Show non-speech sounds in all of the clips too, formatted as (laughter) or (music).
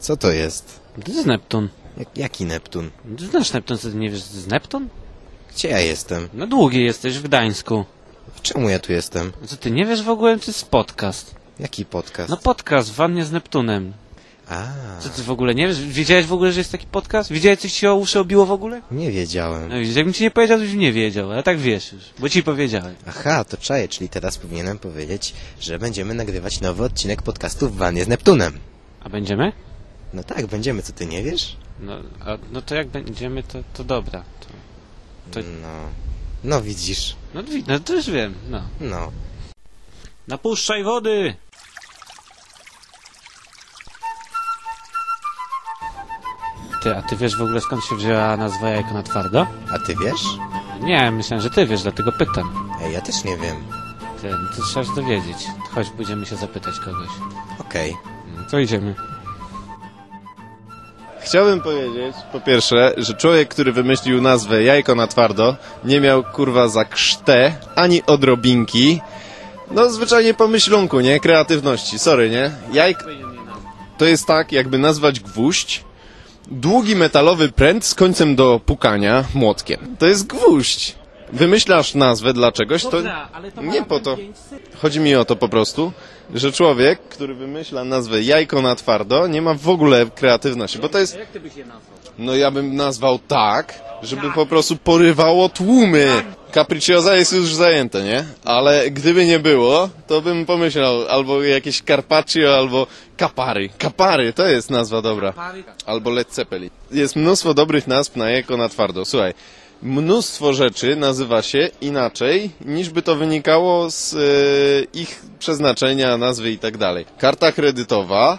Co to jest? To jest Neptun. Jak, jaki Neptun? Ty znasz Neptun, co ty nie wiesz, to jest Neptun? Gdzie ja jestem? No długi jesteś w Gdańsku. Czemu ja tu jestem? Co ty nie wiesz w ogóle, to jest podcast. Jaki podcast? No podcast w wannie z Neptunem. A, Co ty w ogóle nie wiesz? Wiedziałeś w ogóle, że jest taki podcast? Wiedziałeś, coś ci o uszy obiło w ogóle? nie wiedziałem. No widzisz, jakbym ci nie powiedział, to byś nie wiedział, ale tak wiesz już, bo ci powiedziałem. Aha, to czaję, czyli teraz powinienem powiedzieć, że będziemy nagrywać nowy odcinek podcastu w Wannie z Neptunem. A będziemy? No tak, będziemy, co ty nie wiesz? No, a, no to jak będziemy, to, to dobra. To, To- No, no widzisz, no, no to już wiem, no. no. Napuszczaj wody! Ty, a ty wiesz w ogóle skąd się wzięła nazwa jajko na twardo? A ty wiesz? Nie, myślałem, że ty wiesz, dlatego pytam. Ej, ja też nie wiem. Ty, no to trzeba się dowiedzieć. Chodź, pójdziemy się zapytać kogoś. Okej. No, To idziemy. Chciałbym powiedzieć, po pierwsze, że człowiek, który wymyślił nazwę jajko na twardo, nie miał kurwa za krztę, ani odrobinki, no zwyczajnie pomyślunku, nie? Kreatywności, sorry, nie? Jajk to jest tak, jakby nazwać gwóźdź, długi metalowy pręt z końcem do pukania młotkiem. To jest gwóźdź. Wymyślasz nazwę dla czegoś, to nie po to. Chodzi mi o to po prostu, że człowiek, który wymyśla nazwę jajko na twardo, nie ma w ogóle kreatywności, bo to jest... Jak ty byś je nazwał? No ja bym nazwał tak, żeby po prostu porywało tłumy. Capricciosa jest już zajęte, nie? Ale gdyby nie było, to bym pomyślał albo jakieś carpaccio, albo kapary. Kapary, to jest nazwa dobra. Albo Led Zeppelin. Jest mnóstwo dobrych nazw na jajko na twardo. Słuchaj, mnóstwo rzeczy nazywa się inaczej, niż by to wynikało z e, ich przeznaczenia, nazwy i tak dalej. Karta kredytowa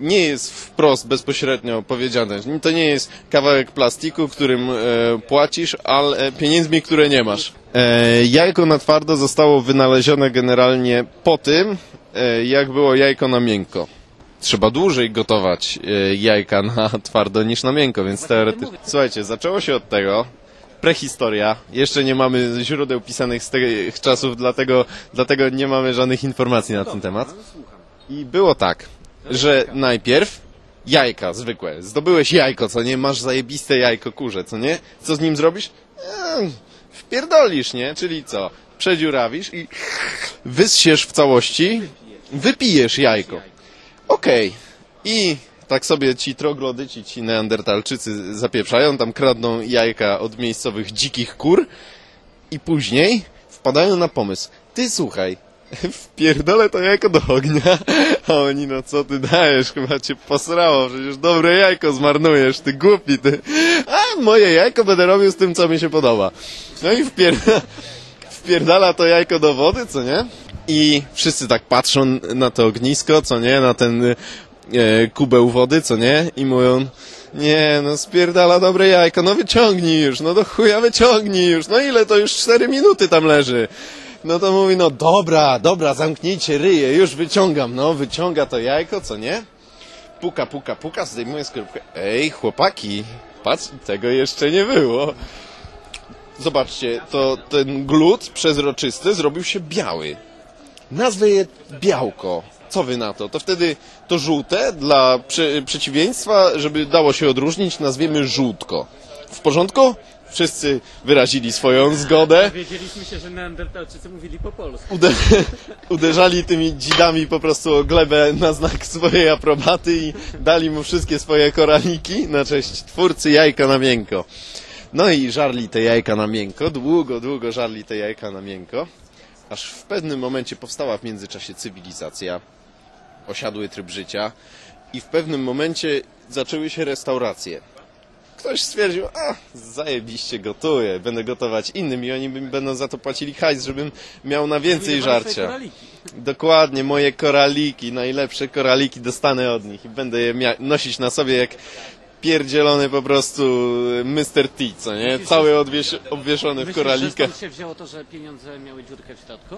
nie jest wprost bezpośrednio powiedziane. To nie jest kawałek plastiku, którym e, płacisz, ale pieniędzmi, które nie masz. E, jajko na twardo zostało wynalezione generalnie po tym, e, jak było jajko na miękko. Trzeba dłużej gotować e, jajka na twardo niż na miękko, więc teoretycznie... Słuchajcie, zaczęło się od tego, prehistoria. Jeszcze nie mamy źródeł pisanych z tych czasów, dlatego, dlatego nie mamy żadnych informacji na ten temat. I było tak, że najpierw jajka zwykłe. Zdobyłeś jajko, co nie? Masz zajebiste jajko kurze, co nie? Co z nim zrobisz? Eee, wpierdolisz, nie? Czyli co? Przedziurawisz i wyssiesz w całości, wypijesz jajko. Okej. I tak sobie ci troglodyci, ci neandertalczycy zapieprzają, tam kradną jajka od miejscowych dzikich kur i później wpadają na pomysł. Ty słuchaj, wpierdolę to jajko do ognia, a oni no co ty dajesz, chyba cię posrało, przecież dobre jajko zmarnujesz, ty głupi, ty. A moje jajko będę robił z tym, co mi się podoba. No i wpierdala, (laughs) wpierdala to jajko do wody, co nie? I wszyscy tak patrzą na to ognisko, co nie, na ten e, kubeł wody, co nie? I mówią, nie, no spierdala dobre jajko, no wyciągnij już, no do chuja wyciągnij już, no ile to już cztery minuty tam leży. No to mówi, no dobra, dobra, zamknijcie ryje, już wyciągam, no wyciąga to jajko, co nie? Puka, puka, puka, zdejmuje skorupkę. Ej, chłopaki, patrz, tego jeszcze nie było. Zobaczcie, to ten glut przezroczysty zrobił się biały. Nazwę je białko. Co wy na to? To wtedy to żółte dla prze, przeciwieństwa, żeby dało się odróżnić, nazwiemy żółtko. W porządku? Wszyscy wyrazili swoją zgodę. (laughs) Wiedzieliśmy się, że neandertalczycy mówili po polsku. Ude (laughs) uderzali tymi dzidami po prostu o glebę na znak swojej aprobaty i dali mu wszystkie swoje koraliki na cześć twórcy jajka na miękko. No i żarli te jajka na miękko, długo, długo żarli te jajka na miękko, aż w pewnym momencie powstała w międzyczasie cywilizacja, osiadły tryb życia i w pewnym momencie zaczęły się restauracje. Ktoś stwierdził, a zajebiście gotuję, będę gotować innym i oni mi będą za to płacili hajs, żebym miał na więcej żarcia. (laughs) Dokładnie, moje koraliki, najlepsze koraliki dostanę od nich i będę je nosić na sobie jak wpierdzielony po prostu Mr. T, co nie? Cały odwies- obwieszony w Myślisz, że koralikach. się wzięło to, że pieniądze miały dziurkę w środku?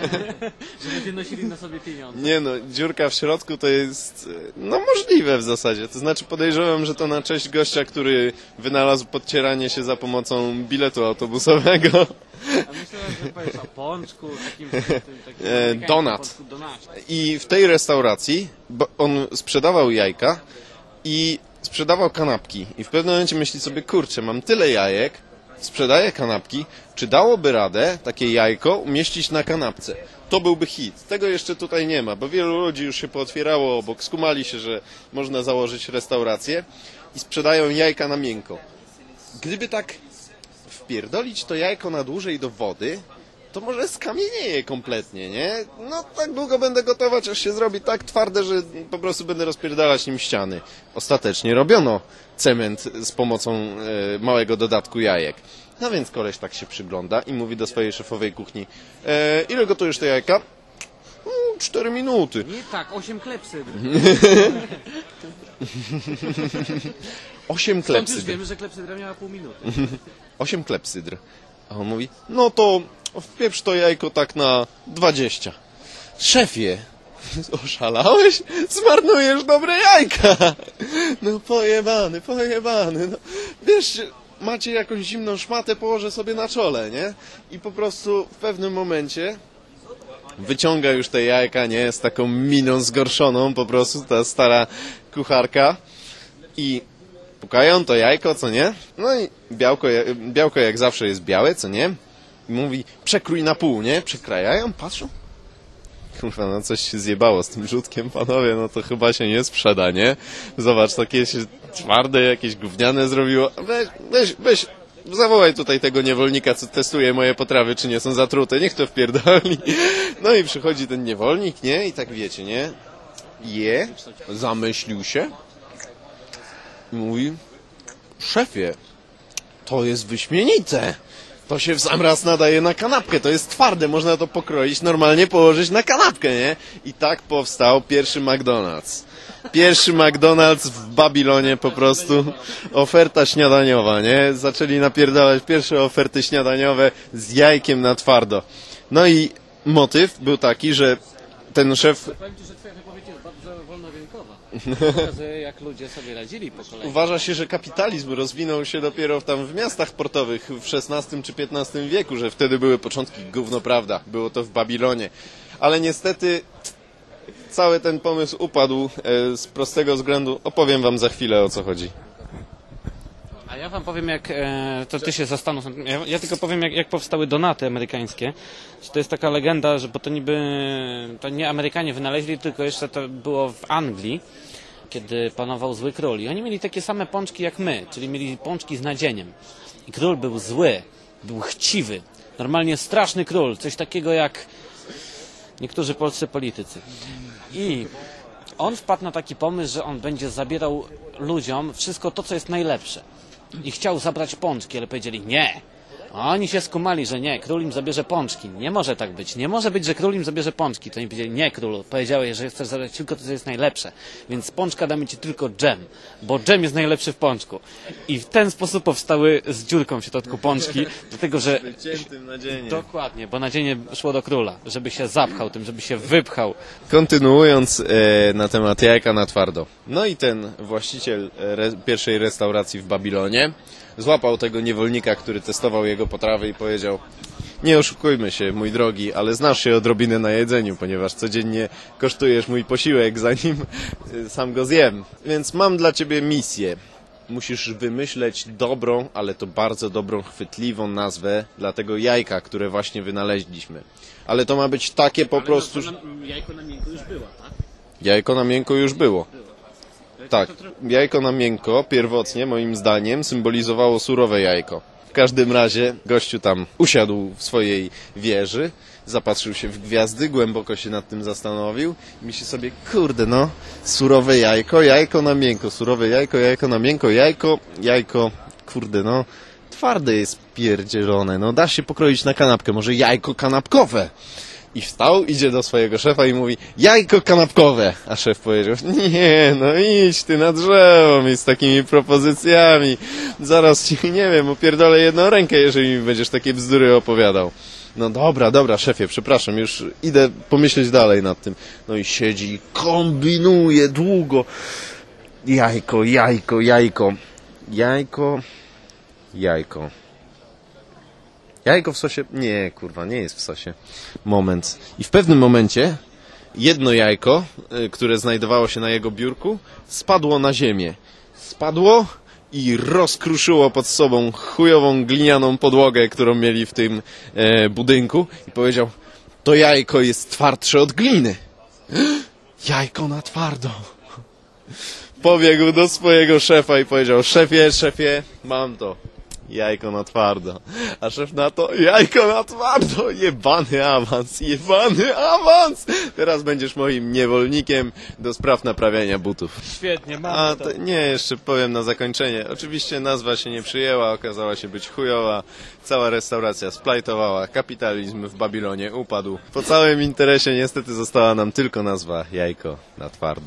(laughs) że ludzie nosili na sobie pieniądze. Nie no, dziurka w środku to jest, e, no możliwe w zasadzie. To znaczy podejrzewam, że to na cześć gościa, który wynalazł podcieranie się za pomocą biletu autobusowego. A myślałem, że (laughs) powiesz o pączku, takim... tym, takim E, amerykańskim donut. pączku, donacie. I w tej restauracji bo on sprzedawał jajka i sprzedawał kanapki. I w pewnym momencie myśli sobie, kurczę, mam tyle jajek, sprzedaję kanapki, czy dałoby radę takie jajko umieścić na kanapce? To byłby hit. Tego jeszcze tutaj nie ma, bo wielu ludzi już się pootwierało obok, skumali się, że można założyć restaurację i sprzedają jajka na miękko. Gdyby tak wpierdolić to jajko na dłużej do wody, to może skamienieje kompletnie, nie? No tak długo będę gotować, aż się zrobi tak twarde, że po prostu będę rozpierdalać nim ściany. Ostatecznie robiono cement z pomocą e, małego dodatku jajek. No więc koleś tak się przygląda i mówi do swojej szefowej kuchni e, ile gotujesz te jajka? "Mm, Cztery minuty. Nie tak, 8 klepsyd. Osiem Stąd już klepsydr. wiemy, że klepsydra miała pół minuty. Osiem klepsydr. A on mówi, no to wpieprz to jajko tak na dwadzieścia. Szefie, (laughs) oszalałeś? Zmarnujesz dobre jajka. (laughs) No pojebany, pojebany. No, wiesz, macie jakąś zimną szmatę, położę sobie na czole, nie? I po prostu w pewnym momencie wyciąga już te jajka, nie? Z taką miną zgorszoną po prostu, ta stara kucharka. I pukają to jajko, co nie? No i białko, białko jak zawsze jest białe, co nie? Mówi, przekrój na pół, nie? Przekrajają, patrzą. Kurwa, no coś się zjebało z tym rzutkiem, panowie, no to chyba się nie sprzeda, nie? Zobacz, takie się twarde, jakieś gówniane zrobiło. Weź, weź, weź, zawołaj tutaj tego niewolnika, co testuje moje potrawy, czy nie są zatrute, niech to wpierdoli. No i przychodzi ten niewolnik, nie? I tak wiecie, nie? Je, zamyślił się, i mówi, szefie, to jest wyśmienite. To się w sam raz nadaje na kanapkę, to jest twarde, można to pokroić, normalnie położyć na kanapkę, nie? I tak powstał pierwszy McDonald's. Pierwszy McDonald's w Babilonie po prostu oferta śniadaniowa, nie? Zaczęli napierdalać pierwsze oferty śniadaniowe z jajkiem na twardo. No i motyw był taki, że ten szef Powiem Ci, że Twoja wypowiedź jest bardzo wolnorynkowa. Jak ludzie sobie radzili po kolei. Uważa się, że kapitalizm rozwinął się dopiero tam w miastach portowych w XVI czy XV wieku, że wtedy były początki gówno prawda. Było to w Babilonie. Ale niestety cały ten pomysł upadł e, z prostego względu. Opowiem wam za chwilę o co chodzi. Ja wam powiem, jak e, to ty się zastanów. Ja, ja tylko powiem, jak, jak powstały donaty amerykańskie. To jest taka legenda, że bo to niby to nie Amerykanie wynaleźli, tylko jeszcze to było w Anglii, kiedy panował zły król. I oni mieli takie same pączki jak my, czyli mieli pączki z nadzieniem. I król był zły, był chciwy. Normalnie straszny król, coś takiego jak niektórzy polscy politycy. I on wpadł na taki pomysł, że on będzie zabierał ludziom wszystko to, co jest najlepsze. I chciał zabrać pączki, ale powiedzieli nie. A oni się skumali, że nie, król im zabierze pączki. Nie może tak być. Nie może być, że król im zabierze pączki. To oni powiedzieli, nie królu, powiedziałeś, że chcesz zabrać tylko to, co jest najlepsze. Więc pączka damy ci tylko dżem, bo dżem jest najlepszy w pączku. I w ten sposób powstały z dziurką w środku pączki, dlatego że Wyciętym. Dokładnie, bo nadzienie szło do króla, żeby się zapchał tym, żeby się wypchał. Kontynuując e, na temat jajka na twardo. No i ten właściciel e, re, pierwszej restauracji w Babilonie złapał tego niewolnika, który testował jego potrawy i powiedział nie oszukujmy się, mój drogi, ale znasz się odrobinę na jedzeniu, ponieważ codziennie kosztujesz mój posiłek, (laughs) zanim e, sam go zjem. Więc mam dla ciebie misję. Musisz wymyśleć dobrą, ale to bardzo dobrą, chwytliwą nazwę dla tego jajka, które właśnie wynaleźliśmy. Ale to ma być takie po prostu... że- Jajko na miękko już była, tak? Jajko na miękko już było. Tak, jajko na miękko pierwotnie, moim zdaniem, symbolizowało surowe jajko. W każdym razie gościu tam usiadł w swojej wieży, zapatrzył się w gwiazdy, głęboko się nad tym zastanowił i myśli sobie, kurde no, surowe jajko, jajko na miękko, surowe jajko, jajko na miękko, jajko, jajko, kurde no, twarde jest pierdzielone, no da się pokroić na kanapkę, może jajko kanapkowe. I wstał, idzie do swojego szefa i mówi, jajko kanapkowe. A szef powiedział, nie, no idź ty na drzewo mi z takimi propozycjami. Zaraz ci, nie wiem, upierdolę jedną rękę, jeżeli mi będziesz takie bzdury opowiadał. No dobra, dobra, szefie, przepraszam, już idę pomyśleć dalej nad tym. No i siedzi i kombinuje długo. Jajko, jajko, jajko. Jajko, jajko. Jajko w sosie? Nie, kurwa, nie jest w sosie. Moment. I w pewnym momencie jedno jajko, y, które znajdowało się na jego biurku, spadło na ziemię. Spadło i rozkruszyło pod sobą chujową glinianą podłogę, którą mieli w tym e, budynku i powiedział, to jajko jest twardsze od gliny. (gasps) Jajko na twardo. Pobiegł do swojego szefa i powiedział, szefie, szefie, mam to. Jajko na twardo. A szef na to, jajko na twardo, jebany awans, jebany awans. Teraz będziesz moim niewolnikiem do spraw naprawiania butów. Świetnie, A mamy to, nie, jeszcze powiem na zakończenie. Oczywiście nazwa się nie przyjęła, okazała się być chujowa. Cała restauracja splajtowała, kapitalizm w Babilonie upadł. Po całym interesie niestety została nam tylko nazwa jajko na twardo.